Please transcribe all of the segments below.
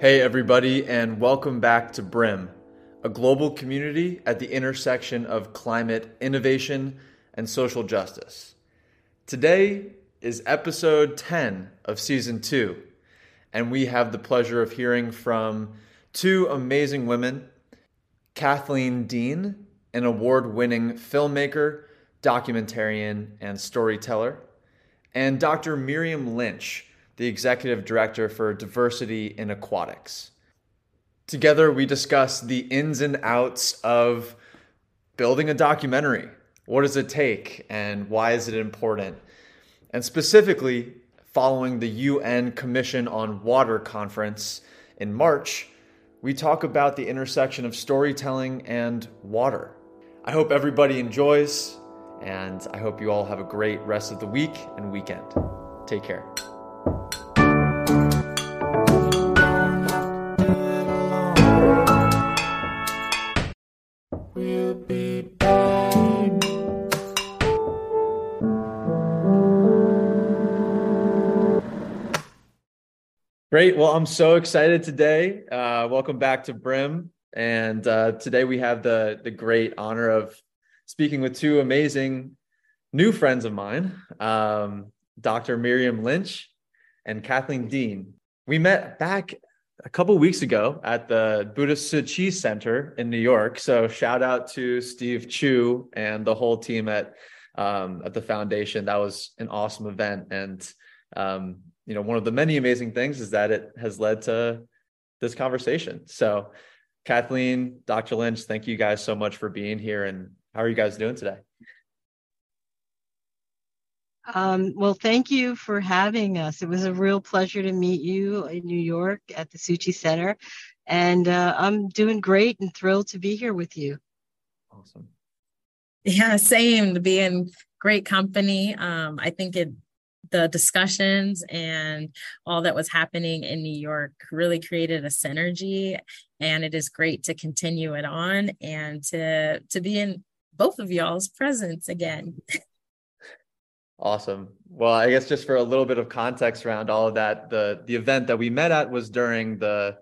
Hey, everybody, and welcome back to Brym, a global community at the intersection of climate innovation and social justice. Today is episode 10 of season 2, and we have the pleasure of hearing from two amazing women Cathleen Dean, an award winning filmmaker, documentarian, and storyteller, and Dr. Miriam Lynch the executive director for diversity in aquatics. Together, we discuss the ins and outs of building a documentary. What does it take, and why is it important? And specifically, following the UN Commission on Water conference in March, we talk about the intersection of storytelling and water. I hope everybody enjoys, and I hope you all have a great rest of the week and weekend. Take care. Great. Well, I'm so excited today. Uh, welcome back to Brym. And uh, today we have the the great honor of speaking with two amazing new friends of mine, um, Dr. Miriam Lynch and Cathleen Dean. We met back a couple weeks ago at the Buddhist Tzu Chi Center in New York. So shout out to Steve Chu and the whole team at um, at the foundation. That was an awesome event, and um, you know, one of the many amazing things is that it has led to this conversation. So, Cathleen, Dr. Lynch, thank you guys so much for being here. And how are you guys doing today? Um, well, thank you for having us. It was a real pleasure to meet you in New York at the Tzu Chi Center. And uh, I'm doing great and thrilled to be here with you. Awesome. Yeah, same to be in great company. Um, I think it the discussions and all that was happening in New York really created a synergy and it is great to continue it on and to to be in both of y'all's presence again. Awesome. Well, I guess just for a little bit of context around all of that, the the event that we met at was during the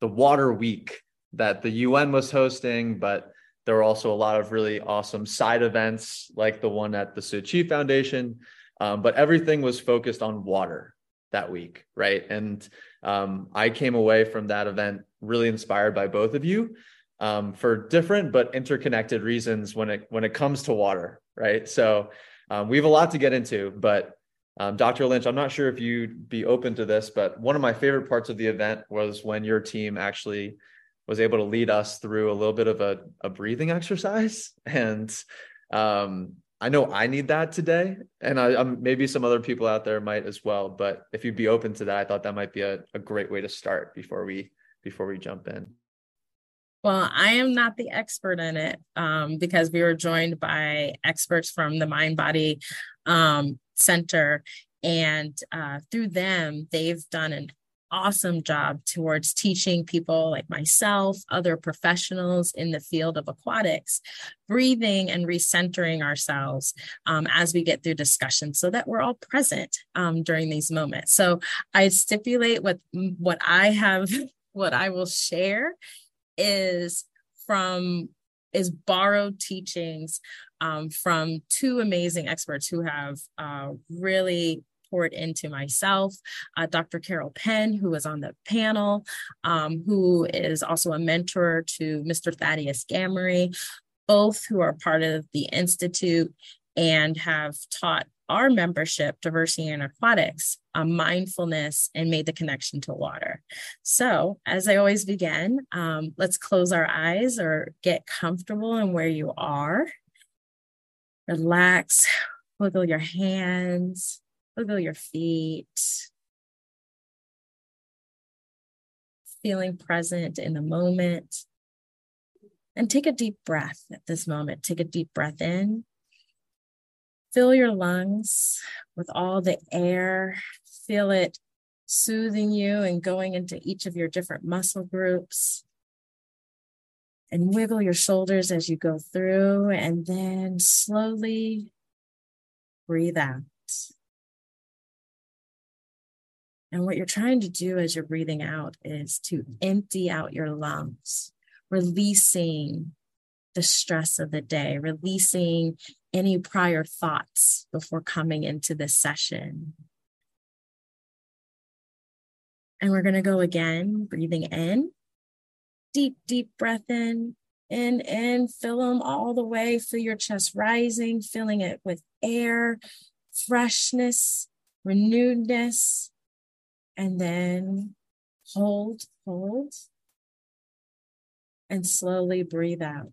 the Water Week that the UN was hosting, but there were also a lot of really awesome side events like the one at the Chi Foundation um, but everything was focused on water that week, right? And um, I came away from that event really inspired by both of you um, for different but interconnected reasons when it when it comes to water, right? So um, we have a lot to get into, but um, Dr. Lynch, I'm not sure if you'd be open to this, but one of my favorite parts of the event was when your team actually was able to lead us through a little bit of a, a breathing exercise and um, I know I need that today, and I, I'm, maybe some other people out there might as well. But if you'd be open to that, I thought that might be a, a great way to start before we before we jump in. Well, I am not the expert in it um, because we were joined by experts from the Mind Body um, Center, and uh, through them, they've done an awesome job towards teaching people like myself, other professionals in the field of aquatics, breathing and recentering ourselves um, as we get through discussions so that we're all present um, during these moments. So I stipulate what what I have, what I will share is from is borrowed teachings um, from two amazing experts who have uh, really poured into myself, uh, Dr. Carol Penn, who was on the panel, um, who is also a mentor to Mr. Thaddeus Gamery, both who are part of the Institute and have taught our membership, Diversity in Aquatics, mindfulness, and made the connection to water. So, as I always begin, um, let's close our eyes or get comfortable in where you are. Relax, wiggle your hands, Wiggle your feet. Feeling present in the moment. And take a deep breath at this moment. Take a deep breath in. Fill your lungs with all the air. Feel it soothing you and going into each of your different muscle groups. And wiggle your shoulders as you go through, and then slowly breathe out. And what you're trying to do as you're breathing out is to mm-hmm. empty out your lungs, releasing the stress of the day, releasing any prior thoughts before coming into this session. And we're going to go again, breathing in, deep, deep breath in, in, in, fill them all the way, feel your chest rising, filling it with air, freshness, renewedness, and then hold, hold, and slowly breathe out.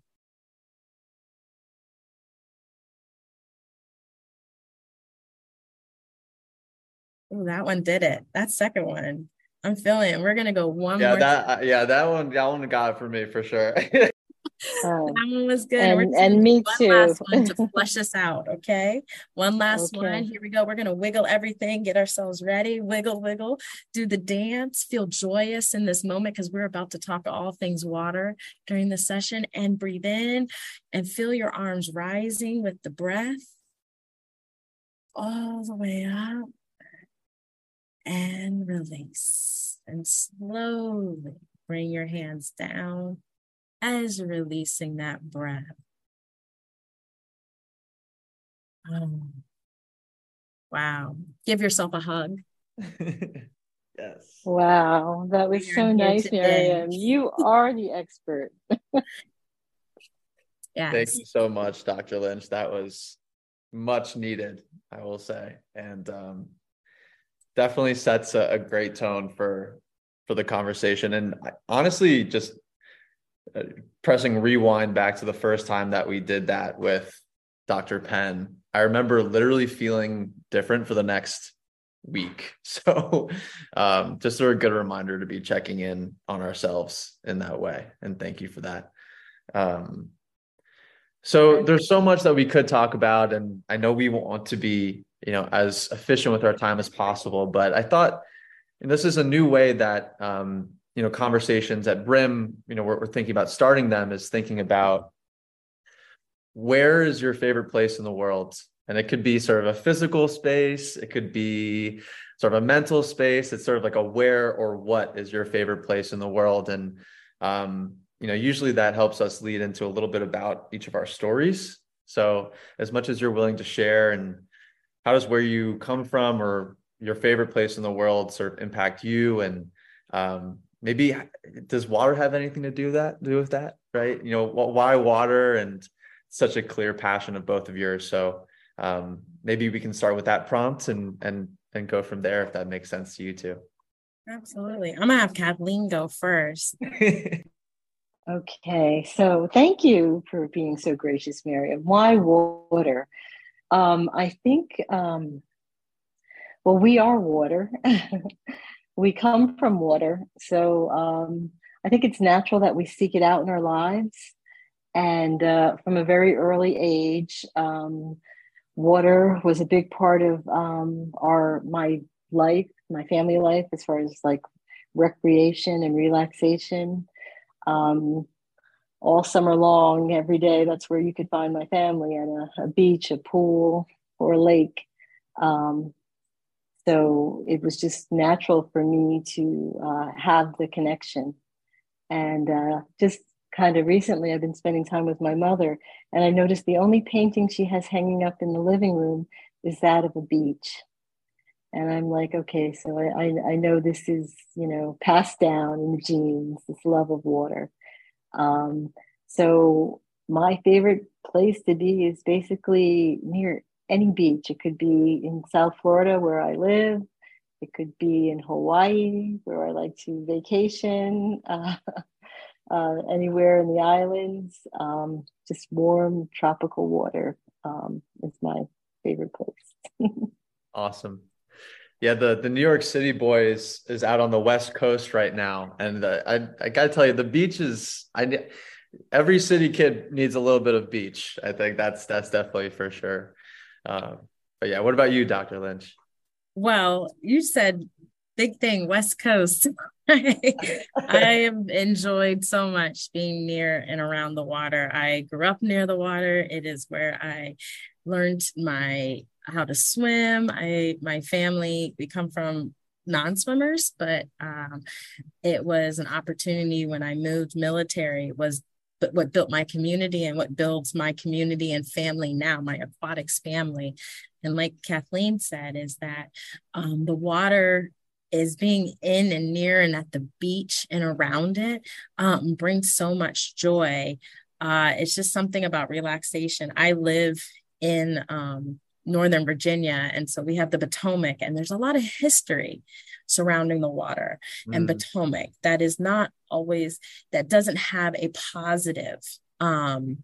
Oh, that one did it. That second one. I'm feeling it. We're gonna go one yeah, more. That, uh, yeah, that one, that one got it for me for sure. Um, that one was good. And, and me one too. last one to flush us out. Okay. One last Okay. one. Here we go. We're going to wiggle everything, get ourselves ready, wiggle, wiggle, do the dance, feel joyous in this moment because we're about to talk all things water during the session and breathe in and feel your arms rising with the breath all the way up and release and slowly bring your hands down as releasing that breath. Oh, wow. Give yourself a hug. yes. Wow, that was You're so nice. Miriam. You are the expert. Yes. Thank you so much, Dr. Lynch. That was much needed, I will say, and um, definitely sets a, a great tone for for the conversation. And honestly, just pressing rewind back to the first time that we did that with Dr. Penn, I remember literally feeling different for the next week. So, um, just sort of a good reminder to be checking in on ourselves in that way. And thank you for that. Um, so there's so much that we could talk about, and I know we want to be, you know, as efficient with our time as possible. But I thought, and this is a new way that, um, you know, conversations at Brym, you know, we're, we're thinking about starting them is thinking about where is your favorite place in the world, and it could be sort of a physical space, it could be sort of a mental space. It's sort of like a where or what is your favorite place in the world, and um, you know, usually that helps us lead into a little bit about each of our stories. So, as much as you're willing to share, and how does where you come from or your favorite place in the world sort of impact you, and um, maybe does water have anything to do that do with that, right? You know, why water, and such a clear passion of both of yours. So, um, maybe we can start with that prompt and and and go from there if that makes sense to you too. Absolutely. I'm going to have Cathleen go first. Okay, so thank you for being so gracious, Miriam. Why water? Um, I think, um, well, we are water. we come from water. So um, I think it's natural that we seek it out in our lives. And uh, from a very early age, um, water was a big part of um, our my life, my family life, as far as like recreation and relaxation um, all summer long, every day. That's where you could find my family at a, a beach, a pool, or a lake. Um, so it was just natural for me to uh, have the connection. And uh, just kind of recently, I've been spending time with my mother, and I noticed the only painting she has hanging up in the living room is that of a beach. And I'm like, okay, so I, I, I know this is, you know, passed down in the genes, this love of water. Um, so my favorite place to be is basically near any beach. It could be in South Florida where I live. It could be in Hawaii where I like to vacation. Uh, uh, anywhere in the islands, um, just warm tropical water um, is my favorite place. Awesome. Yeah, the the New York City boy is is out on the West Coast right now, and uh, I I gotta tell you, the beach is I every city kid needs a little bit of beach. I think that's that's definitely for sure. Uh, but yeah, what about you, Dr. Lynch? Well, you said big thing, West Coast. I have enjoyed so much being near and around the water. I grew up near the water. It is where I learned my how to swim. I my family, we come from non-swimmers, but um, it was an opportunity when I moved military was but what built my community and what builds my community and family now, my aquatics family. And like Cathleen said, is that um, the water is being in and near and at the beach and around it um, brings so much joy. Uh, it's just something about relaxation. I live in um, Northern Virginia, and so we have the Potomac, and there's a lot of history surrounding the water mm. and Potomac. That is not always that doesn't have a positive um,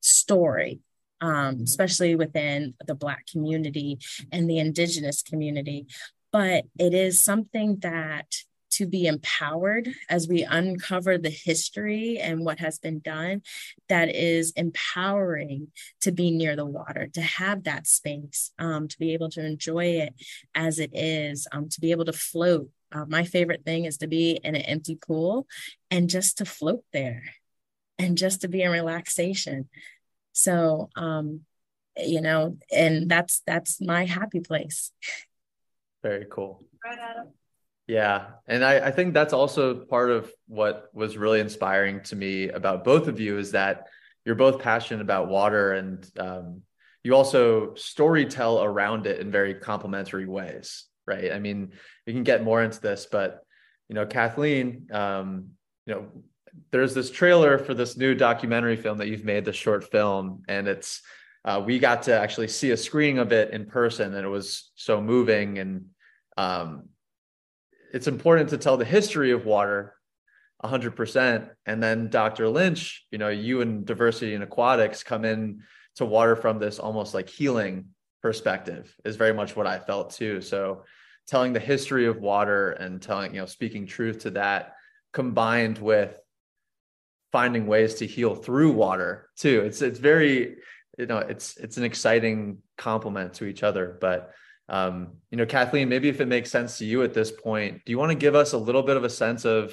story um, especially within the Black community and the Indigenous community. But it is something that to be empowered as we uncover the history and what has been done that is empowering to be near the water to have that space um, to be able to enjoy it as it is um, to be able to float uh, my favorite thing is to be in an empty pool and just to float there and just to be in relaxation so um you know and that's that's my happy place very cool. Right, Adam. Yeah. And I, I think that's also part of what was really inspiring to me about both of you is that you're both passionate about water and um, you also story tell around it in very complementary ways. Right. I mean, we can get more into this, but you know, Cathleen, um, you know, there's this trailer for this new documentary film that you've made, the short film, and it's uh, we got to actually see a screening of it in person, and it was so moving. And um, it's important to tell the history of water 100% and then dr lynch you know you and diversity in aquatics come in to water from this almost like healing perspective is very much what i felt too. So telling the history of water and telling you know speaking truth to that combined with finding ways to heal through water too. It's it's very you know it's it's an exciting complement to each other but um, you know, Cathleen, maybe if it makes sense to you at this point, do you want to give us a little bit of a sense of,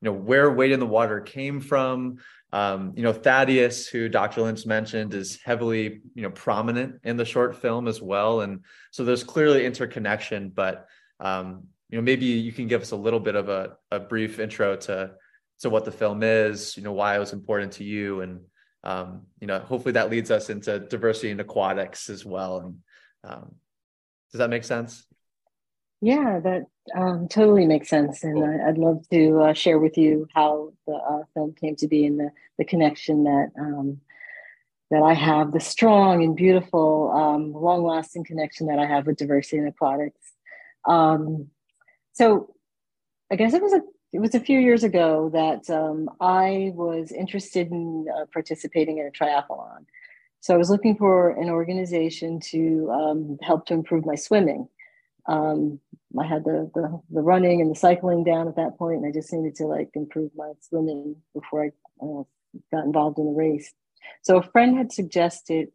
you know, where Wade in the Water came from? Um, you know, Thaddeus, who Dr. Lynch mentioned, is heavily, you know, prominent in the short film as well. And so there's clearly interconnection, but um, you know, maybe you can give us a little bit of a, a brief intro to to what the film is, you know, why it was important to you, and um, you know, hopefully that leads us into diversity in aquatics as well. And um, does that make sense? Yeah, that um, totally makes sense, and cool. I, would love to uh, share with you how the uh, film came to be and the the connection that um, that I have, the strong and beautiful, um, long lasting connection that I have with diversity in aquatics. Um, so, I guess it was a it was a few years ago that um, I was interested in uh, participating in a triathlon. So I was looking for an organization to um, help to improve my swimming. Um, I had the, the, the running and the cycling down at that point, and I just needed to like improve my swimming before I uh, got involved in the race. So a friend had suggested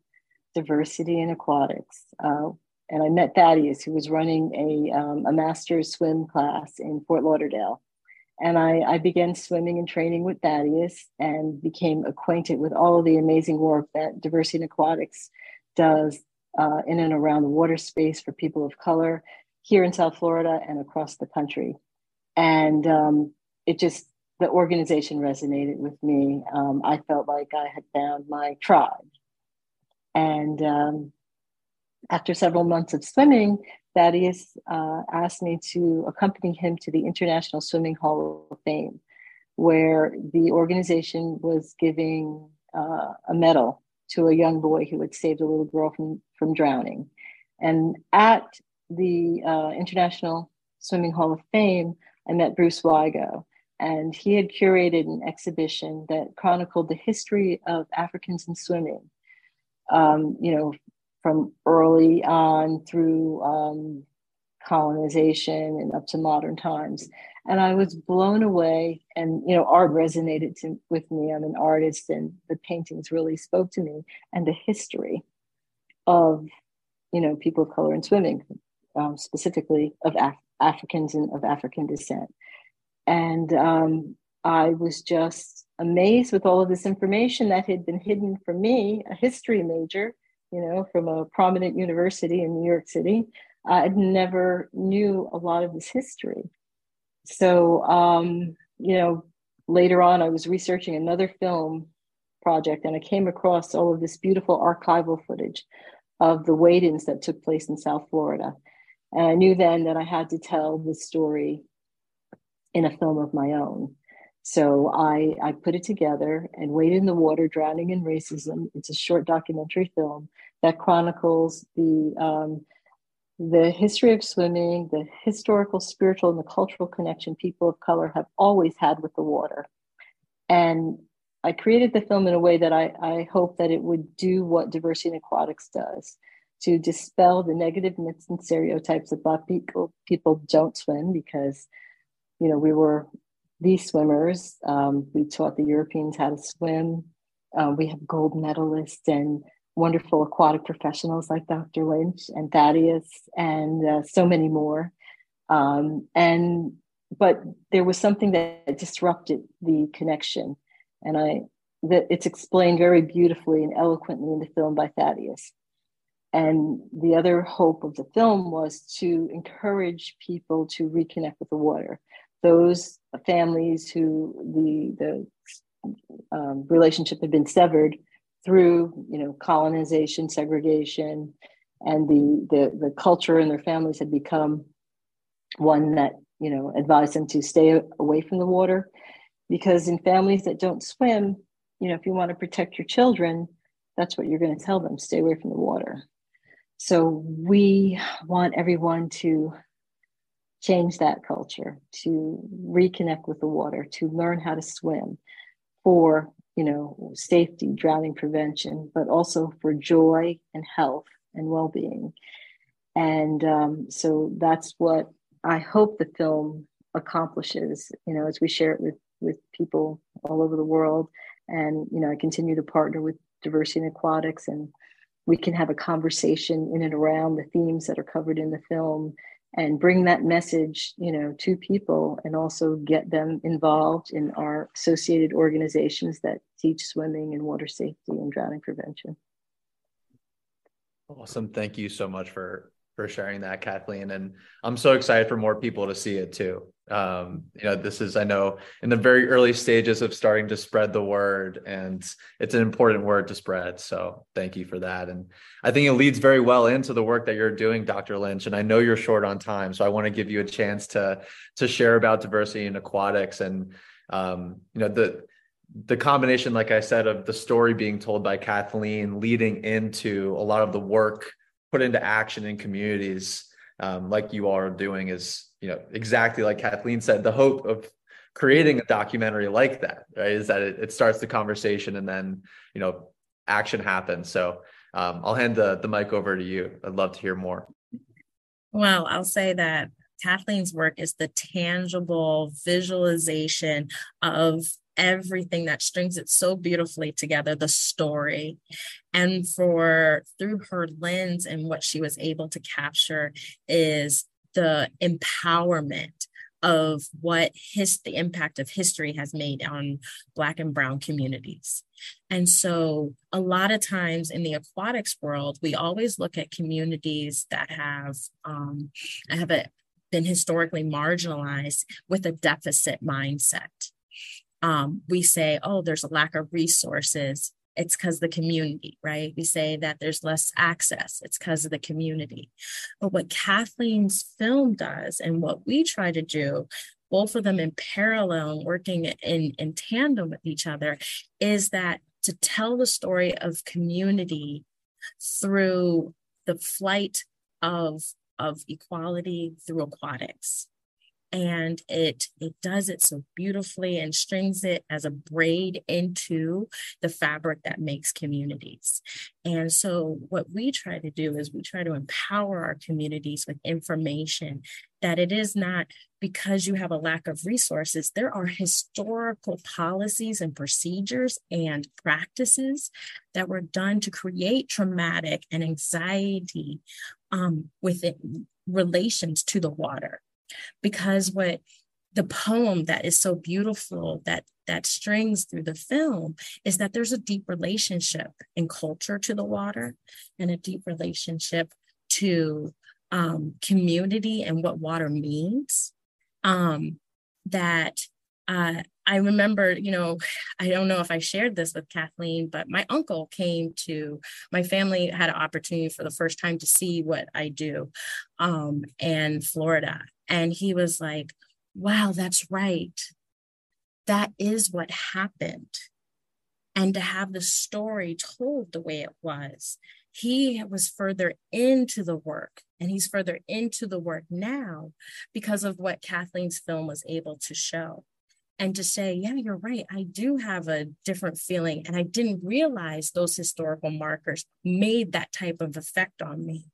diversity in aquatics, uh, and I met Thaddeus, who was running a um, a master's swim class in Fort Lauderdale. And I, I, began swimming and training with Thaddeus and became acquainted with all of the amazing work that Diversity in Aquatics does uh, in and around the water space for people of color here in South Florida and across the country. And um, it just, the organization resonated with me. Um, I felt like I had found my tribe. And um, after several months of swimming, Thaddeus uh, asked me to accompany him to the International Swimming Hall of Fame, where the organization was giving uh, a medal to a young boy who had saved a little girl from, from drowning. And at the uh, International Swimming Hall of Fame, I met Bruce Wigo, and he had curated an exhibition that chronicled the history of Africans in swimming. Um, you know, from early on through um, colonization and up to modern times. And I was blown away, and you know, art resonated to, with me. I'm an artist, and the paintings really spoke to me, and the history of you know people of color in swimming, um, specifically of Af- Africans and of African descent. And um, I was just amazed with all of this information that had been hidden from me, a history major, you know, from a prominent university in New York City. I never knew a lot of this history. So, um, you know, later on, I was researching another film project and I came across all of this beautiful archival footage of the wade ins that took place in South Florida. And I knew then that I had to tell the story in a film of my own. So I, I put it together and Wade in the Water, Drowning in Racism. It's a short documentary film that chronicles the um, the history of swimming, the historical, spiritual, and the cultural connection people of color have always had with the water. And I created the film in a way that I, I hope that it would do what Diversity in Aquatics does to dispel the negative myths and stereotypes that Black people, people don't swim because, you know, we were these swimmers. Um, we taught the Europeans how to swim. Um, we have gold medalists and wonderful aquatic professionals like Dr. Lynch and Thaddeus and uh, so many more. Um, and but there was something that disrupted the connection, and I that it's explained very beautifully and eloquently in the film by Thaddeus. And the other hope of the film was to encourage people to reconnect with the water. Those families who the the um, relationship had been severed through you know colonization segregation and the, the the culture in their families had become one that you know advised them to stay away from the water. Because in families that don't swim you know if you want to protect your children that's what you're going to tell them stay away from the water. So we want everyone to change that culture to reconnect with the water to learn how to swim for you know, safety, drowning prevention, but also for joy and health and well being. And um, so that's what I hope the film accomplishes, you know, as we share it with, with people all over the world. And, you know, I continue to partner with Diversity in Aquatics and we can have a conversation in and around the themes that are covered in the film and bring that message you know to people and also get them involved in our associated organizations that teach swimming and water safety and drowning prevention. Awesome. Thank you so much for for sharing that cathleen and i'm so excited for more people to see it too. Um, you know this is i know in the very early stages of starting to spread the word and it's an important word to spread so thank you for that and i think it leads very well into the work that you're doing dr lynch and i know you're short on time so i want to give you a chance to to share about diversity in aquatics and um, you know the the combination like i said of the story being told by cathleen leading into a lot of the work put into action in communities um, like you are doing is you know exactly like cathleen said the hope of creating a documentary like that right? Is that it, it starts the conversation and then you know action happens. So um, i'll hand the, the mic over to you. I'd love to hear more. Well i'll say that cathleen's work is the tangible visualization of everything that strings it so beautifully together the story. And for through her lens and what she was able to capture is the empowerment of what his the impact of history has made on black and brown communities. And so a lot of times in the aquatics world we always look at communities that have um, have a, been historically marginalized with a deficit mindset um, we say oh there's a lack of resources it's because the community, right? We say that there's less access, it's because of the community. But what Cathleen's film does and what we try to do, both of them in parallel and working in, in tandem with each other, is that to tell the story of community through the flight of, of equality through aquatics and it it does it so beautifully and strings it as a braid into the fabric that makes communities. And so what we try to do is we try to empower our communities with information that it is not because you have a lack of resources. There are historical policies and procedures and practices that were done to create traumatic and anxiety um, within relations to the water because what the poem that is so beautiful that that strings through the film is that there's a deep relationship in culture to the water and a deep relationship to um, community and what water means. Um, that uh, I remember, you know, I don't know if I shared this with Cathleen, but my uncle came to my family had an opportunity for the first time to see what I do um, in Florida. And he was like, wow, that's right. That is what happened. And to have the story told the way it was, he was further into the work and he's further into the work now because of what Cathleen's film was able to show and to say, yeah, you're right. I do have a different feeling. And I didn't realize those historical markers made that type of effect on me.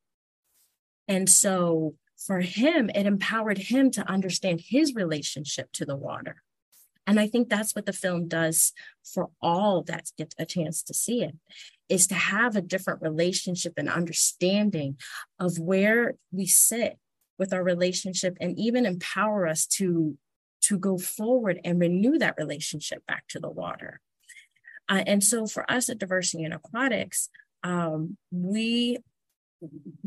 And so for him, it empowered him to understand his relationship to the water. And I think that's what the film does for all that get a chance to see it is to have a different relationship and understanding of where we sit with our relationship and even empower us to to go forward and renew that relationship back to the water. Uh, and so for us at Diversity in Aquatics, um, we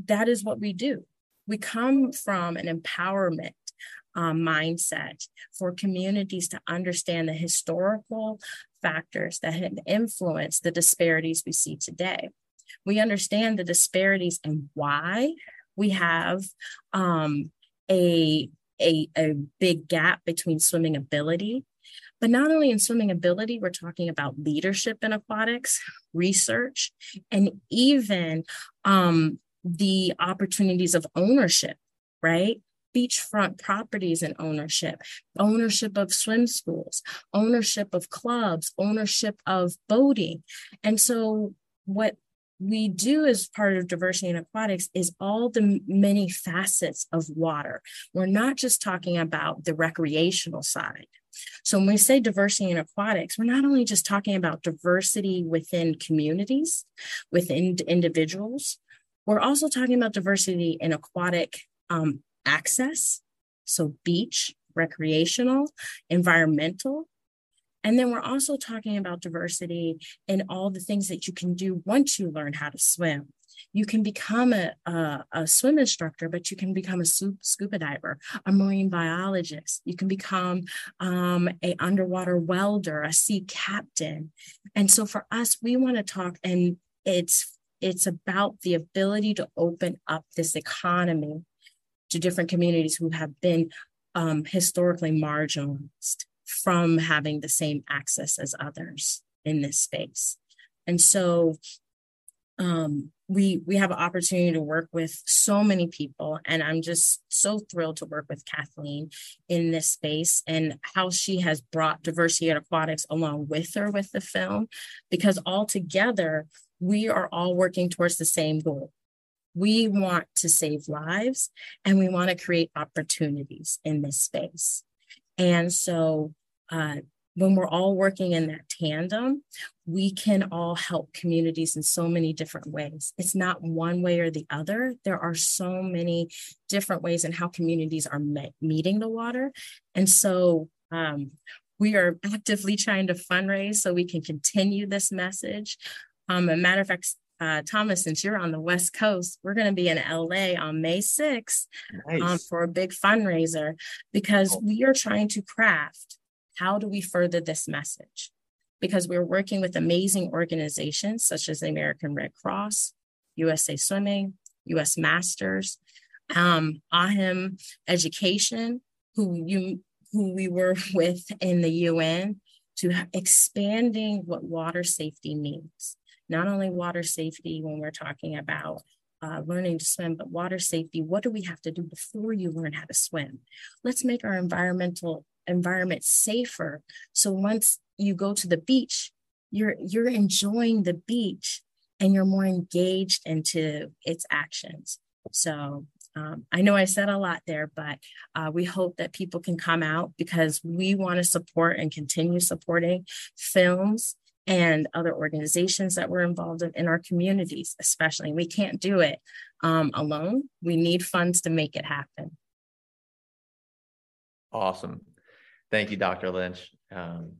that is what we do. We come from an empowerment um, mindset for communities to understand the historical factors that have influenced the disparities we see today. We understand the disparities and why we have um, a a, a big gap between swimming ability. But not only in swimming ability, we're talking about leadership in aquatics, research, and even um, the opportunities of ownership, right? Beachfront properties and ownership, ownership of swim schools, ownership of clubs, ownership of boating. And so, what we do as part of diversity in aquatics is all the many facets of water. We're not just talking about the recreational side. So when we say diversity in aquatics, we're not only just talking about diversity within communities, within individuals, we're also talking about diversity in aquatic um, access. So beach, recreational, environmental, and then we're also talking about diversity in all the things that you can do once you learn how to swim. You can become a, a, a swim instructor, but you can become a scuba diver, a marine biologist. You can become um, a underwater welder, a sea captain. And so for us, we want to talk, and it's it's about the ability to open up this economy to different communities who have been um, historically marginalized from having the same access as others in this space. And so um, we we have an opportunity to work with so many people and i'm just so thrilled to work with cathleen in this space and how she has brought diversity at aquatics along with her with the film because all together we are all working towards the same goal we want to save lives and we want to create opportunities in this space and so uh, when we're all working in that tandem, we can all help communities in so many different ways. It's not one way or the other. There are so many different ways in how communities are met, meeting the water. And so um, we are actively trying to fundraise so we can continue this message. Um, a matter of fact, uh, Thomas, since you're on the West Coast, we're going to be in LA on May 6th um, nice. um, for a big fundraiser because we are trying to craft how do we further this message? Because we're working with amazing organizations such as the American Red Cross, USA Swimming, US Masters, um, AHIM Education, who you who we were with in the UN, to expanding what water safety means. Not only water safety when we're talking about uh, learning to swim, but water safety. What do we have to do before you learn how to swim? Let's make our environmental environment safer. So once you go to the beach, you're you're enjoying the beach and you're more engaged into its actions. So um, I know I said a lot there, but uh, we hope that people can come out because we want to support and continue supporting films and other organizations that we're involved in in our communities, especially. We can't do it um, alone. We need funds to make it happen. Awesome. Thank you, Dr. Lynch. Um,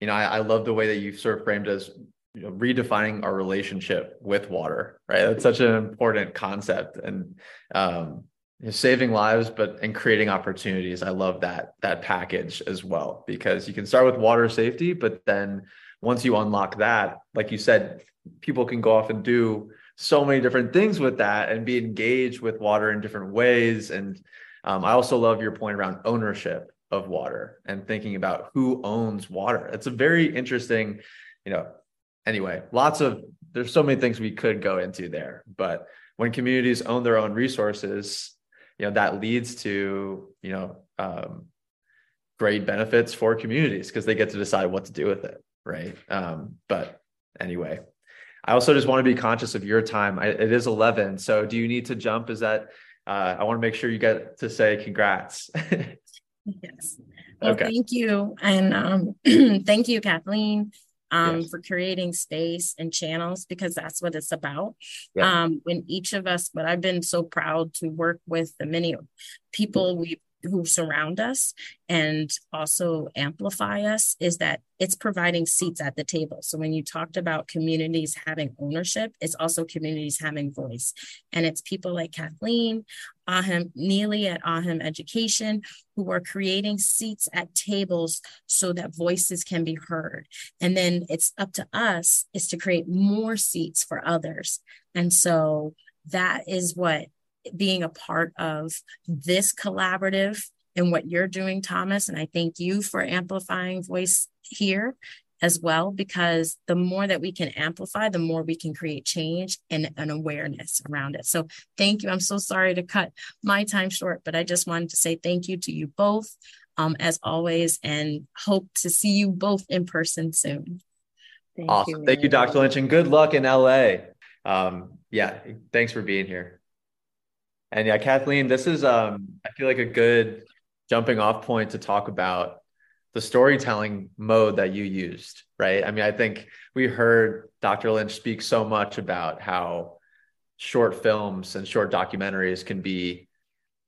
you know, I, I, love the way that you've sort of framed as you know, redefining our relationship with water, right? That's such an important concept and um, saving lives, but and creating opportunities. I love that that package as well because you can start with water safety, but then once you unlock that, like you said, people can go off and do so many different things with that and be engaged with water in different ways. And um, I also love your point around ownership of water and thinking about who owns water. It's a very interesting, you know, anyway, lots of there's so many things we could go into there. But when communities own their own resources, you know, that leads to, you know, um, great benefits for communities because they get to decide what to do with it. Right. Um, but anyway, I also just want to be conscious of your time. I, it is 11. So do you need to jump? Is that, uh, I want to make sure you get to say congrats. yes. Well, okay. thank you. And um, thank you, Cathleen um, yes. for creating space and channels because that's what it's about. Yeah. Um, when each of us, but I've been so proud to work with the many people we who surround us and also amplify us is that it's providing seats at the table. So when you talked about communities having ownership, it's also communities having voice. And it's people like Cathleen, Ahim Neely at Ahim Education, who are creating seats at tables so that voices can be heard. And then it's up to us is to create more seats for others. And so that is what being a part of this collaborative and what you're doing, Thomas. And I thank you for amplifying voice here as well, because the more that we can amplify, the more we can create change and an awareness around it. So thank you. I'm so sorry to cut my time short, but I just wanted to say thank you to you both, um, as always, and hope to see you both in person soon. Thank awesome. You, thank you, Dr. Lynch, and good luck in LA. Um, yeah, thanks for being here. And yeah, Cathleen, this is um, I feel like a good jumping off point to talk about the storytelling mode that you used, right? I mean, I think we heard Dr. Lynch speak so much about how short films and short documentaries can be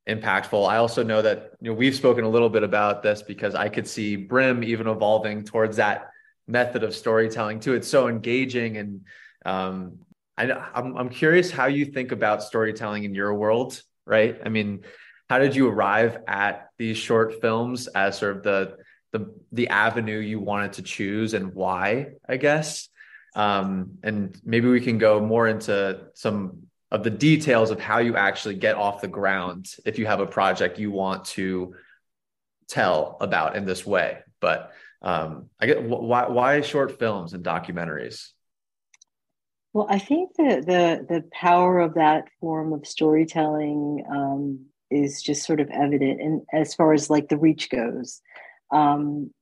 impactful. I also know that you know we've spoken a little bit about this because I could see Brym even evolving towards that method of storytelling too. It's so engaging and um, I, I'm, I'm curious how you think about storytelling in your world, right? I mean, how did you arrive at these short films as sort of the the the avenue you wanted to choose and why? I guess, um, and maybe we can go more into some of the details of how you actually get off the ground if you have a project you want to tell about in this way. But um, I get why why short films and documentaries. Well, I think the the the power of that form of storytelling um, is just sort of evident, and as far as like the reach goes, um,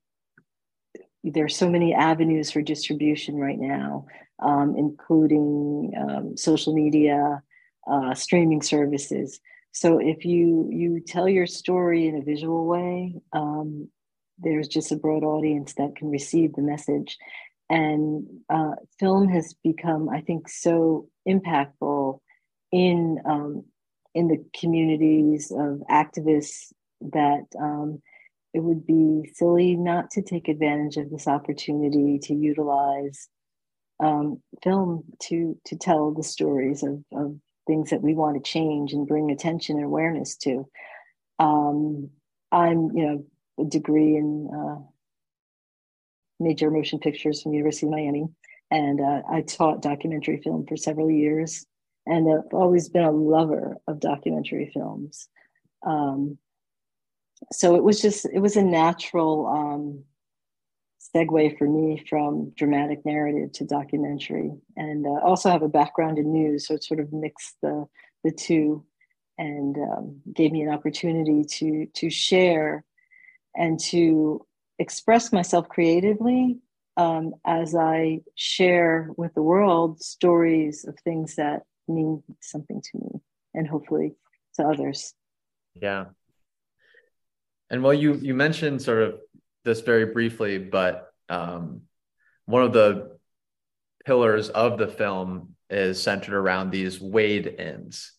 there's so many avenues for distribution right now, um, including um, social media, uh, streaming services. So if you you tell your story in a visual way, um, there's just a broad audience that can receive the message and uh, film has become, I think, so impactful in um, in the communities of activists that um, it would be silly not to take advantage of this opportunity to utilize um, film to to tell the stories of, of things that we want to change and bring attention and awareness to. Um, I'm, you know, a degree in uh, major motion pictures from University of Miami, and uh, I taught documentary film for several years, and I've always been a lover of documentary films. Um, so it was just it was a natural um, segue for me from dramatic narrative to documentary, and uh, also have a background in news, so it sort of mixed the the two, and um, gave me an opportunity to to share and to express myself creatively um, as I share with the world stories of things that mean something to me and hopefully to others. Yeah. And well, you you mentioned sort of this very briefly, but um, one of the pillars of the film is centered around these wade ins,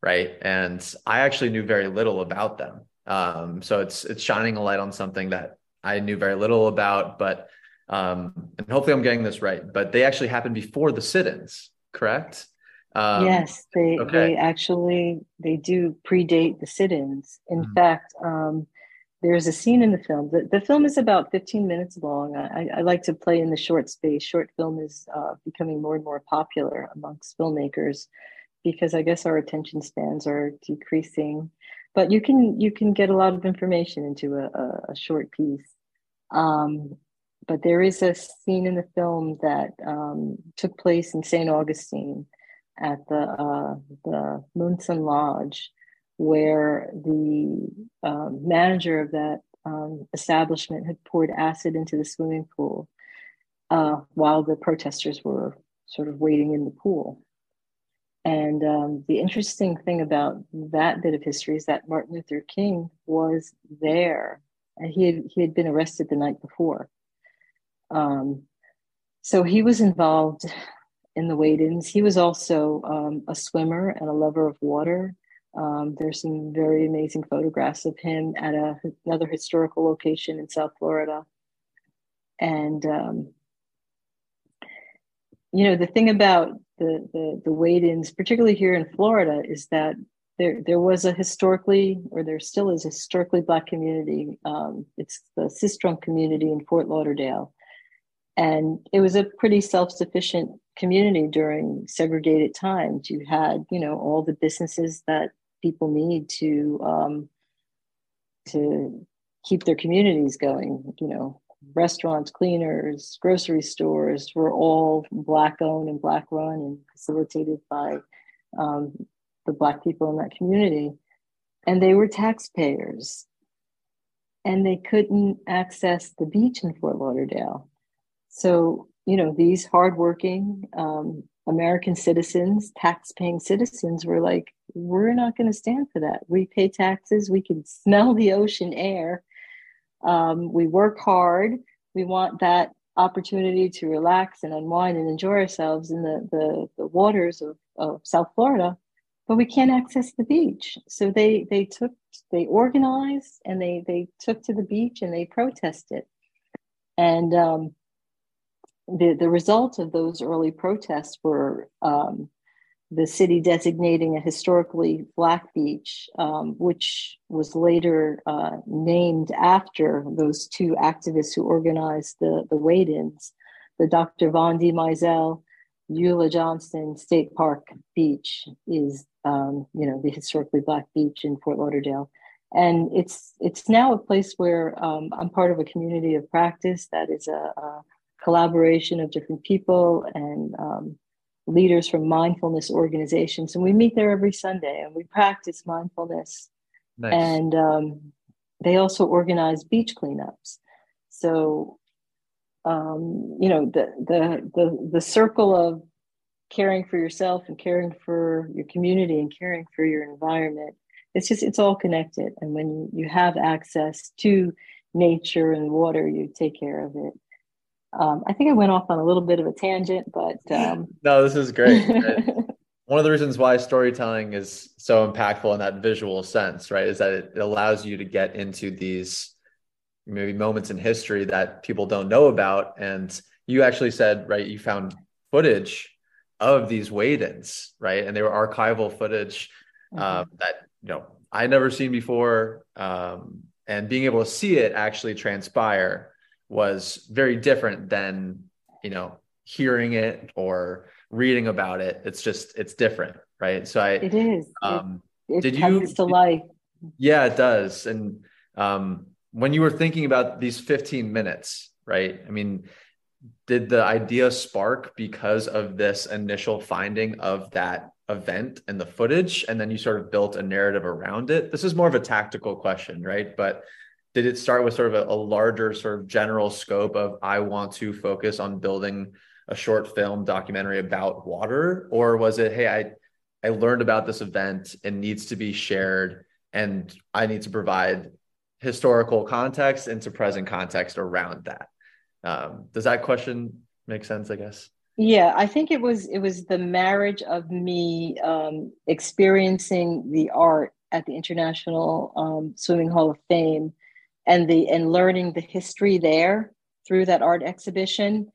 right? And I actually knew very little about them. Um, so it's it's shining a light on something that I knew very little about, but Um, and hopefully I'm getting this right, but they actually happened before the sit-ins, correct? Um, yes, they okay. they actually they do predate the sit-ins. In mm-hmm. fact, um, there's a scene in the film. The, the film is about 15 minutes long. I, I, like to play in the short space. Short film is uh, becoming more and more popular amongst filmmakers because I guess our attention spans are decreasing. But you can you can get a lot of information into a, a, a short piece. Um, but there is a scene in the film that um, took place in St. Augustine at the uh, the Monson Lodge, where the um, manager of that um, establishment had poured acid into the swimming pool uh, while the protesters were sort of waiting in the pool. And um, the interesting thing about that bit of history is that Martin Luther King was there, and he had, he had been arrested the night before. Um, so he was involved in the wade-ins. He was also um, a swimmer and a lover of water. Um, there's some very amazing photographs of him at a, another historical location in South Florida. And um, you know the thing about the the, the wade-ins, particularly here in Florida, is that there there was a historically, or there still is a historically black community. Um, it's the Sistrunk community in Fort Lauderdale, and it was a pretty self-sufficient community during segregated times. You had, you know, all the businesses that people need to um, to keep their communities going. You know, restaurants, cleaners, grocery stores were all black owned and black run and facilitated by um, the black people in that community, and they were taxpayers, and they couldn't access the beach in Fort Lauderdale. So you know these hardworking um, American citizens, tax-paying citizens, were like, we're not going to stand for that. We pay taxes. We can smell the ocean air. Um, we work hard. We want that opportunity to relax and unwind and enjoy ourselves in the, the, the waters of, of South Florida, but we can't access the beach. So they they took they organized and they they took to the beach and they protested. And um, the the result of those early protests were um, the city designating a historically black beach, um, which was later uh, named after those two activists who organized the, the wade-ins, the Dr. Von Mizell, Eula Johnson State Park Beach is, um, you know, the historically black beach in Fort Lauderdale. And it's it's now a place where um, I'm part of a community of practice that is a, a collaboration of different people and um, leaders from mindfulness organizations, and we meet there every Sunday and we practice mindfulness. Nice. And um, they also organize beach cleanups. So, um, you know, the, the the the circle of caring for yourself and caring for your community and caring for your environment. It's just it's all connected. And when you have access to nature and water, you take care of it. Um, I think I went off on a little bit of a tangent, but um... no, this is great. One of the reasons why storytelling is so impactful in that visual sense, right, is that it allows you to get into these maybe moments in history that people don't know about. And you actually said, right, you found footage of these wade-ins, right, and they were archival footage mm-hmm. um, that you know I never seen before, um, and being able to see it actually transpire was very different than you know hearing it or reading about it. It's just it's different right? So i it is. Um it, it did you to life. Yeah it does. And um when you were thinking about these 15 minutes right? I mean did the idea spark because of this initial finding of that event and the footage? And then you sort of built a narrative around it? This is more of a tactical question right? But did it start with sort of a, a, larger sort of general scope of i want to focus on building a short film documentary about water or was it hey i i learned about this event. And needs to be shared and i need to provide historical context into present context around that? Um, does that question make sense i guess? Yeah i think it was it was the marriage of me um, experiencing the art at the international um, swimming hall of fame and the and learning the history there through that art exhibition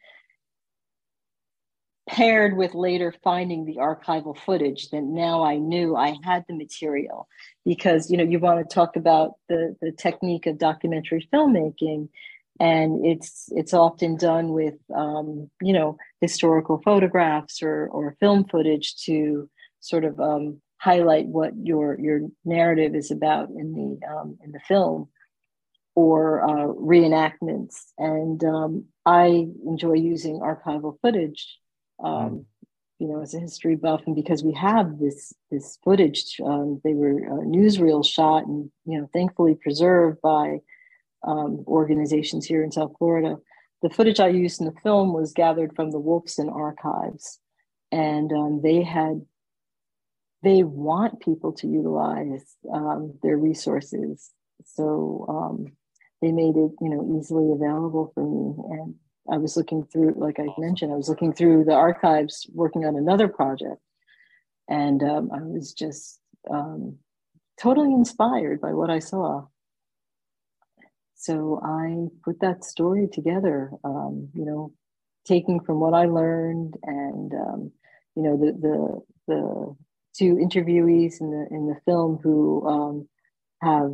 paired with later finding the archival footage that now I knew I had the material. Because you know you want to talk about the the technique of documentary filmmaking and it's it's often done with um, you know historical photographs or or film footage to sort of um, highlight what your your narrative is about in the um, in the film or uh, reenactments and um, I enjoy using archival footage um, mm. you know, as a history buff, and because we have this this footage, um, they were uh, newsreel shot and you know, thankfully preserved by um, organizations here in South Florida. The footage I used in the film was gathered from the Wolfson archives, and um, they had they want people to utilize um, their resources, so um, they made it you know easily available for me and I was looking through, like I mentioned, I was looking through the archives working on another project. And um, I was just um, totally inspired by what I saw. So I put that story together, um, you know, taking from what I learned and, um, you know, the, the, the two interviewees in the, in the film who um, have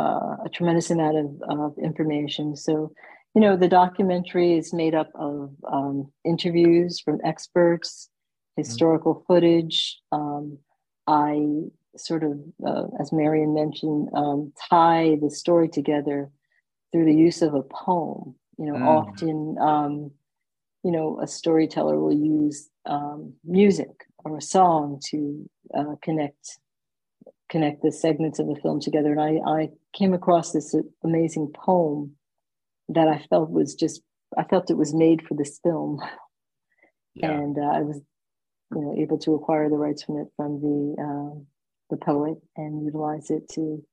uh, a tremendous amount of, of information. So you know, the documentary is made up of um, interviews from experts, historical mm-hmm. footage. Um, I sort of, uh, as Miriam mentioned, um, tie the story together through the use of a poem. You know, mm. often, um, you know, a storyteller will use um, music or a song to uh, connect connect the segments of the film together. And I, I came across this amazing poem that I felt was just I felt it was made for this film, yeah. and uh, I was you know able to acquire the rights from it from the um, the poet and utilize it to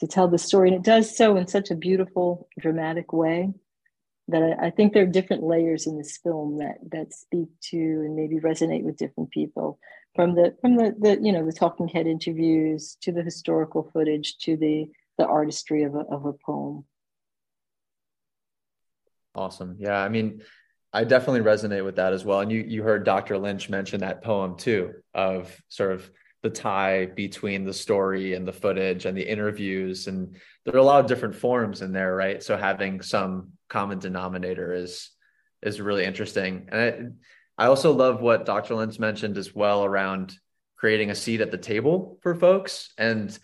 to tell the story, and it does so in such a beautiful, dramatic way that I, I think there are different layers in this film that that speak to and maybe resonate with different people from the from the, the you know the talking head interviews to the historical footage to the the artistry of a, of a poem Awesome. Yeah. I mean, I definitely resonate with that as well. And you you heard Dr. Lynch mention that poem too, of sort of the tie between the story and the footage and the interviews. And there are a lot of different forms in there, right? So having some common denominator is is really interesting. And I, I also love what Dr. Lynch mentioned as well around creating a seat at the table for folks. And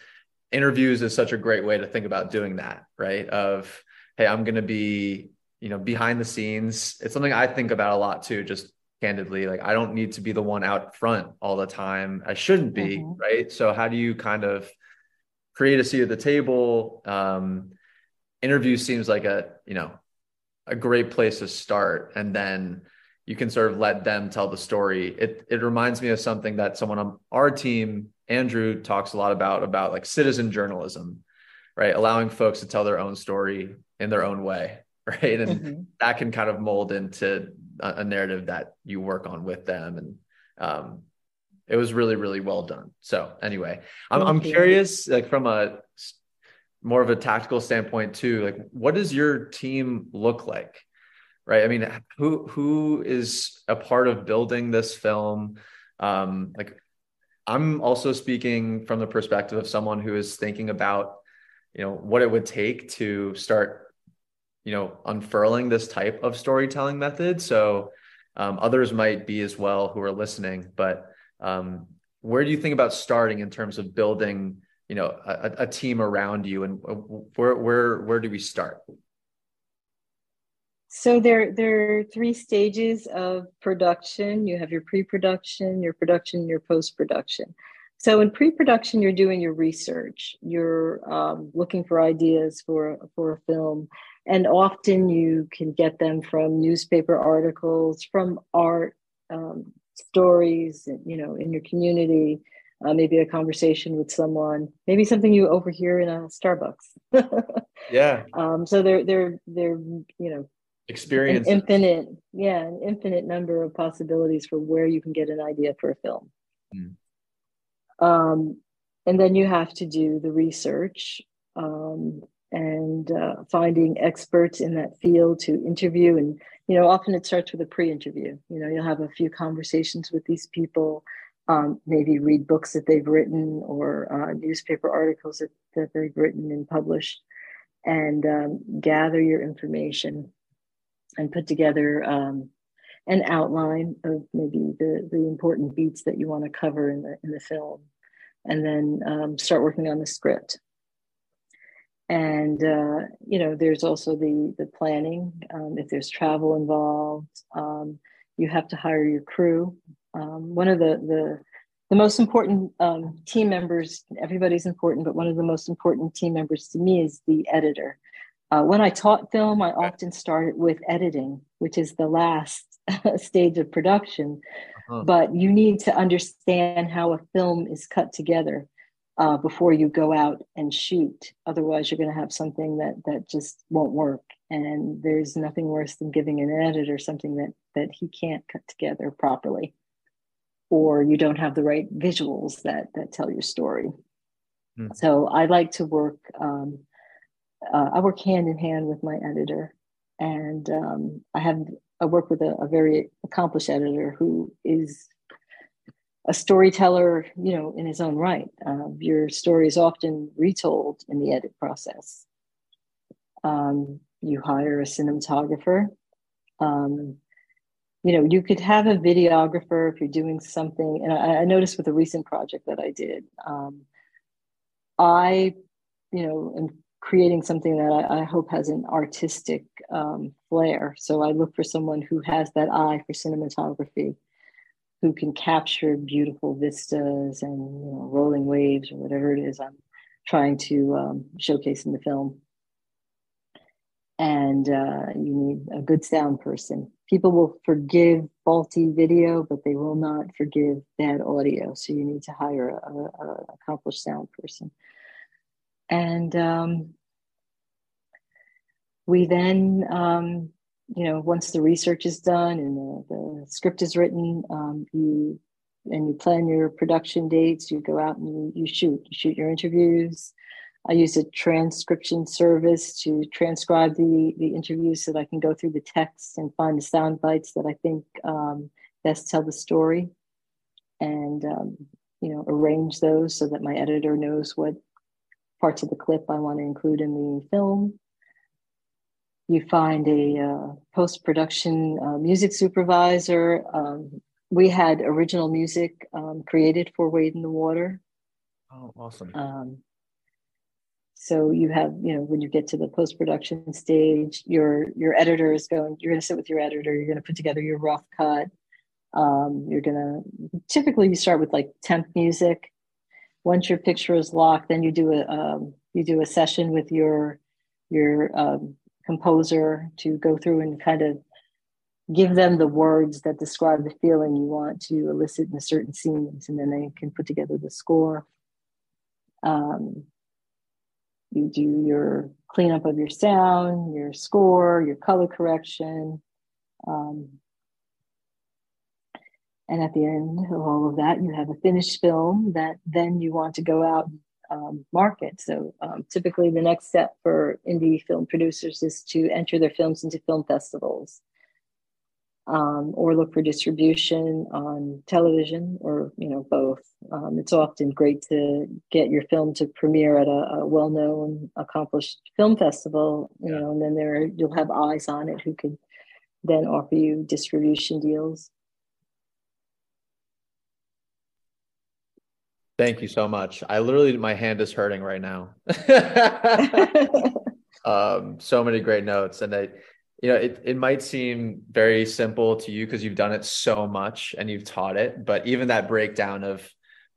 interviews is such a great way to think about doing that, right? Of hey, I'm going to be you know behind the scenes it's something i think about a lot too just candidly like i don't need to be the one out front all the time i shouldn't be mm-hmm. right so how do you kind of create a seat at the table um interview seems like a you know a great place to start and then you can sort of let them tell the story. It it reminds me of something that someone on our team andrew talks a lot about about like citizen journalism right? Allowing folks to tell their own story in their own way right? And mm-hmm. that can kind of mold into a, a, narrative that you work on with them. And um, it was really really well done. So anyway i'm, I'm curious like from a more of a tactical standpoint too like what does your team look like right? I mean who who is a part of building this film? Um like i'm also speaking from the perspective of someone who is thinking about you know what it would take to start you know unfurling this type of storytelling method. So um, others might be as well who are listening but um, where do you think about starting in terms of building you know a, a team around you? And uh, where where where do we start so there there are three stages of production. You have your pre-production your production your post-production. So in pre-production you're doing your research. You're um, looking for ideas for for a film. And often you can get them from newspaper articles from art um, stories you know in your community uh, maybe a conversation with someone maybe something you overhear in a starbucks. Yeah. Um, so they're they're they're you know experience infinite yeah an infinite number of possibilities for where you can get an idea for a film mm. um, and then you have to do the research um, and uh, finding experts in that field to interview. And, you know, often it starts with a pre interview. You know, you'll have a few conversations with these people, um, maybe read books that they've written or uh, newspaper articles that, that they've written and published, and um, gather your information and put together um, an outline of maybe the, the important beats that you want to cover in the, in the film. And then um, start working on the script and uh, you know there's also the the planning um, if there's travel involved um, you have to hire your crew um, one of the the the most important um, team members everybody's important but one of the most important team members to me is the editor uh, when i taught film i often started with editing which is the last stage of production uh-huh. but you need to understand how a film is cut together uh, before you go out and shoot. Otherwise, you're going to have something that that just won't work. And there's nothing worse than giving an editor something that that he can't cut together properly, or you don't have the right visuals that that tell your story. Mm. So I like to work. Um, uh, I work hand in hand with my editor, and um, I have I work with a, a very accomplished editor who is a storyteller, you know, in his own right. Uh, your story is often retold in the edit process. Um, you hire a cinematographer. Um, you know, you could have a videographer if you're doing something. And I, I noticed with a recent project that I did, um, I, you know, am creating something that I, I hope has an artistic um, flair. So I look for someone who has that eye for cinematography who can capture beautiful vistas and you know, rolling waves or whatever it is I'm trying to um, showcase in the film. And uh, you need a good sound person. People will forgive faulty video, but they will not forgive bad audio. So you need to hire a, a, a accomplished sound person. And um, we then um, you know, once the research is done and the, the script is written, um, you and you plan your production dates, you go out and you, you shoot. You shoot your interviews. I use a transcription service to transcribe the the interviews so that I can go through the text and find the sound bites that I think um, best tell the story, and um, you know arrange those so that my editor knows what parts of the clip I want to include in the film you find a uh, post production uh, music supervisor. Um, we had original music um, created for Wade in the Water. Oh, awesome. Um, so you have, you know, when you get to the post production stage, your your editor is going. You're going to sit with your editor. You're going to put together your rough cut. Um, you're going to typically you start with like temp music. Once your picture is locked, then you do a um, you do a session with your your um, composer to go through and kind of give them the words that describe the feeling you want to elicit in a certain scenes, and then they can put together the score. Um, you do your cleanup of your sound, your score, your color correction. Um, and at the end of all of that, you have a finished film that then you want to go out um, market. So um, typically, the next step for indie film producers is to enter their films into film festivals, um, or look for distribution on television, or you know both. Um, it's often great to get your film to premiere at a, a well-known, accomplished film festival, you yeah. know, and then there you'll have eyes on it who could then offer you distribution deals. Thank you so much. I literally, my hand is hurting right now. um, so many great notes, and I, you know, it it might seem very simple to you because you've done it so much and you've taught it, but even that breakdown of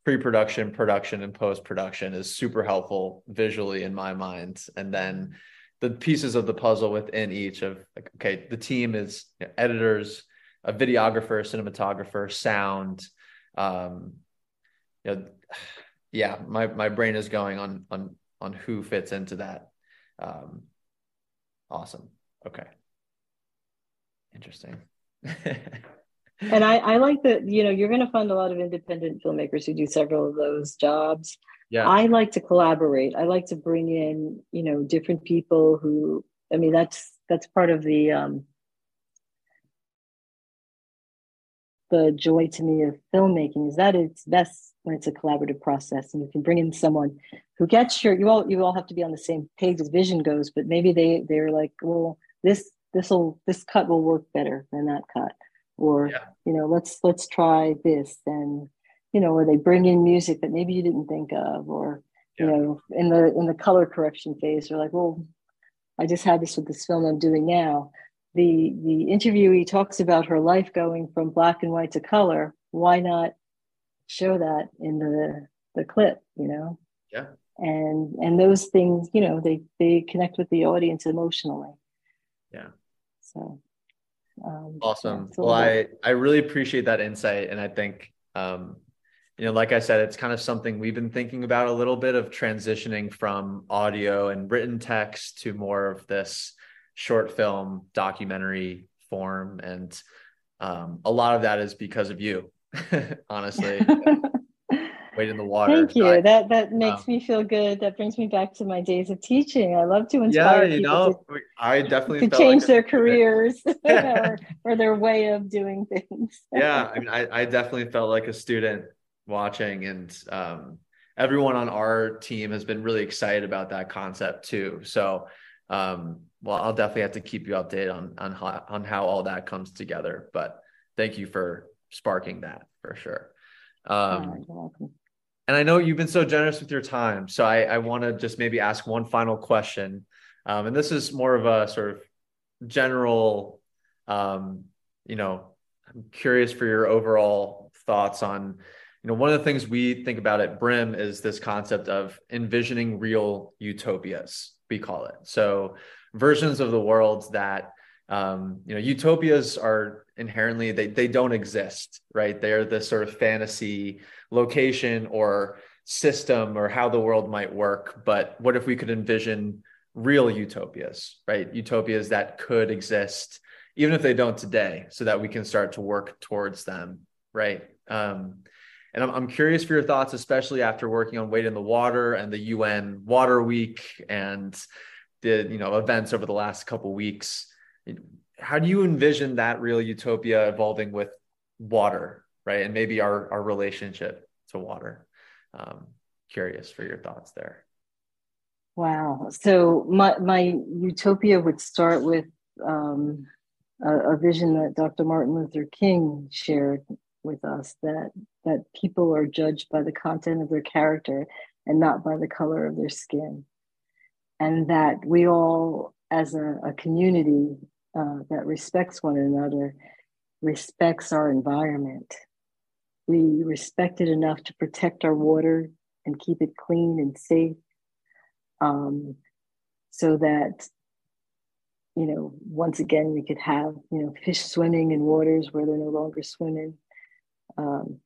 pre-production, production, and post-production is super helpful visually in my mind. And then the pieces of the puzzle within each of like, okay, the team is you know, editors, a videographer, cinematographer, sound. Um, you know, yeah, my my brain is going on on on who fits into that. Um, awesome. Okay. Interesting. and I, I like that, you know, you're going to find a lot of independent filmmakers who do several of those jobs. Yeah. I like to collaborate. I like to bring in, you know, different people who, I mean, that's, that's part of the, um, the joy to me of filmmaking is that it's best when it's a collaborative process and you can bring in someone who gets your you all you all have to be on the same page as vision goes but maybe they they're like well this this will this cut will work better than that cut or yeah. you know let's let's try this and you know or they bring in music that maybe you didn't think of or yeah. you know in the in the color correction phase they're like well i just had this with this film i'm doing now the the interviewee talks about her life going from black and white to color. Why not show that in the the clip you know? Yeah. And and those things you know they they connect with the audience emotionally. Yeah. So um, awesome. well i i really appreciate that insight and i think um you know like i said it's kind of something we've been thinking about a little bit of transitioning from audio and written text to more of this short film documentary form and um, a lot of that is because of you honestly wade in the water. Thank you. I, that that makes um, me feel good. That brings me back to my days of teaching. I love to inspire yeah, you know, to, I definitely to change like their careers or, or, their way of doing things. yeah, I mean, I, I definitely felt like a student watching, and um, everyone on our team has been really excited about that concept too. So, um, well, I'll definitely have to keep you updated on on how, on how all that comes together. But thank you for sparking that for sure. Um, oh, and I know you've been so generous with your time. So I, I want to just maybe ask one final question. Um, and this is more of a sort of general, um, you know, I'm curious for your overall thoughts on, you know, one of the things we think about at Brym is this concept of envisioning real utopias, we call it. So versions of the world that, um, you know, utopias are inherently, they, they don't exist, right? They're this sort of fantasy location or system or how the world might work but what if we could envision real utopias right utopias that could exist even if they don't today so that we can start to work towards them right um, and I'm, I'm curious for your thoughts especially after working on Wade in the Water and the un water week and the you know events over the last couple weeks how do you envision that real utopia evolving with water right? And maybe our our relationship to water. Um, curious for your thoughts there. Wow. So my my utopia would start with um, a, a vision that Dr. Martin Luther King shared with us that that people are judged by the content of their character and not by the color of their skin, and that we all, as a, a community uh, that respects one another, respects our environment. We respect it enough to protect our water and keep it clean and safe um, so that you know once again we could have you know fish swimming in waters where they're no longer swimming. Um,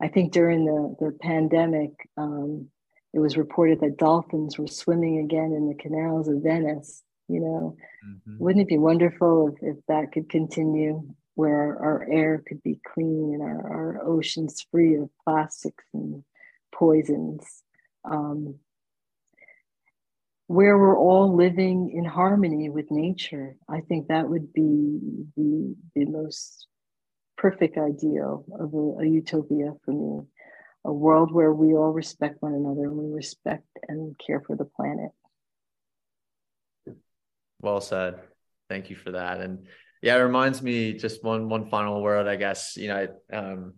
i think during the, the pandemic um, it was reported that dolphins were swimming again in the canals of venice you know mm-hmm. wouldn't it be wonderful if, if that could continue where our, air could be clean and our, our oceans free of plastics and poisons. Um, where we're all living in harmony with nature. I think that would be the, the most perfect ideal of a, a, utopia for me. A world where we all respect one another and we respect and care for the planet. Well said. Thank you for that. And yeah, it reminds me just one one final word, I guess. You know, um,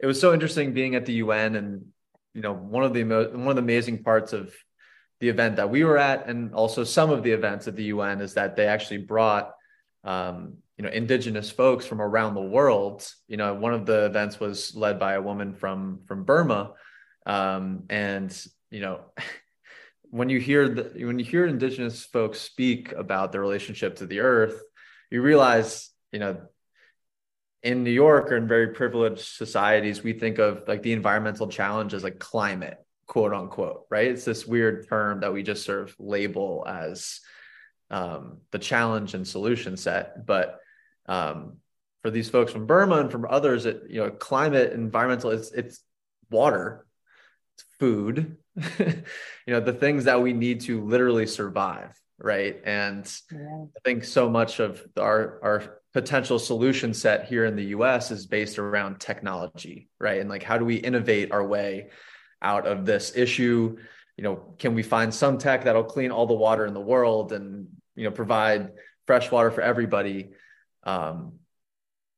it was so interesting being at the UN, and you know, one of the one of the amazing parts of the event that we were at, and also some of the events at the UN, is that they actually brought um, you know indigenous folks from around the world. You know, one of the events was led by a woman from from Burma, um, and you know. when you hear the, when you hear indigenous folks speak about their relationship to the earth you realize, you know, in New York or in very privileged societies, we think of like the environmental challenge as like climate, quote unquote, right? It's this weird term that we just sort of label as um, the challenge and solution set. But um, for these folks from Burma and from others, it you know, climate, environmental, it's it's water, it's food, you know, the things that we need to literally survive, right? And yeah. I think so much of our our potential solution set here in the US is based around technology, right? And like how do we innovate our way out of this issue? You know, can we find some tech that'll clean all the water in the world and you know provide fresh water for everybody? Um,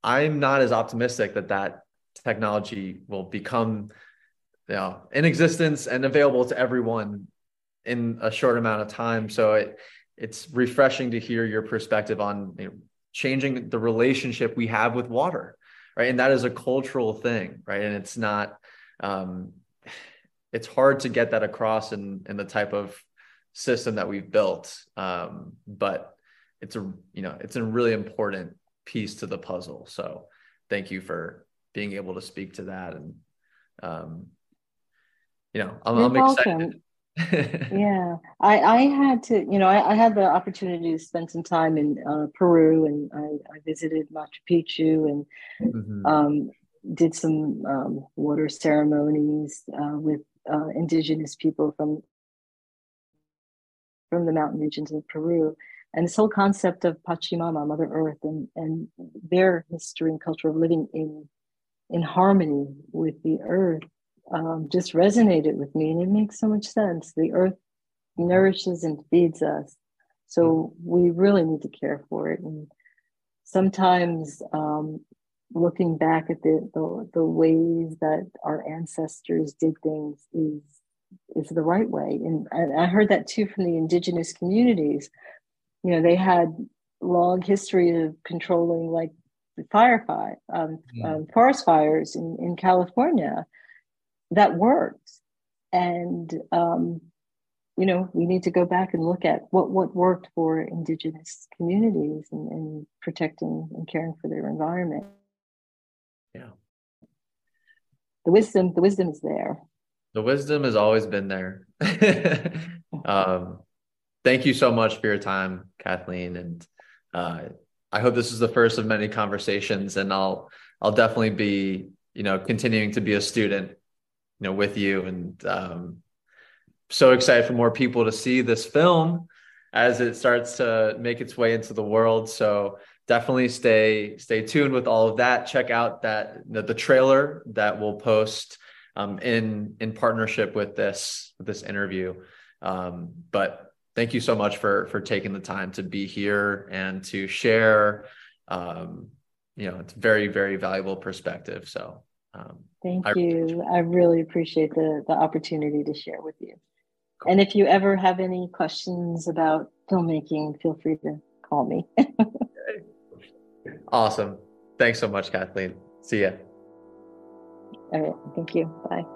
I'm not as optimistic that that technology will become you know in existence and available to everyone in a short amount of time. So it it's refreshing to hear your perspective on you know, changing the relationship we have with water right? And that is a cultural thing right? And it's not um, it's hard to get that across in in the type of system that we've built. Um, but it's a you know it's a really important piece to the puzzle. So thank you for being able to speak to that. And um, you know i'm, I'm excited. yeah, I, I had to, you know, I, I, had the opportunity to spend some time in uh, Peru and I, I, visited Machu Picchu and mm-hmm. um, did some um, water ceremonies uh, with uh, indigenous people from from the mountain regions of Peru. And this whole concept of Pachamama, Mother Earth, and, and their history and culture of living in in harmony with the earth um, just resonated with me and it makes so much sense. The earth nourishes and feeds us. So we really need to care for it. And sometimes um, looking back at the, the, the ways that our ancestors did things is is the right way. And, and I heard that too from the indigenous communities. You know, they had long history of controlling like fire fire, um, yeah. um, forest fires in, in California that worked And um, you know, we need to go back and look at what what worked for indigenous communities and, and protecting and caring for their environment. Yeah. The wisdom, the wisdom is there. The wisdom has always been there. um, thank you so much for your time, Cathleen. And uh, I hope this is the first of many conversations, and I'll I'll definitely be you know continuing to be a student you know with you and um, so excited for more people to see this film as it starts to make its way into the world so definitely stay stay tuned with all of that check out that the, trailer that we'll post um, in in partnership with this with this interview um, but thank you so much for for taking the time to be here and to share um, you know it's very very valuable perspective so um, Thank I, you. I really appreciate the, the opportunity to share with you. Cool. And if you ever have any questions about filmmaking, feel free to call me. awesome. Thanks so much, Cathleen. See ya. All right. Thank you. Bye.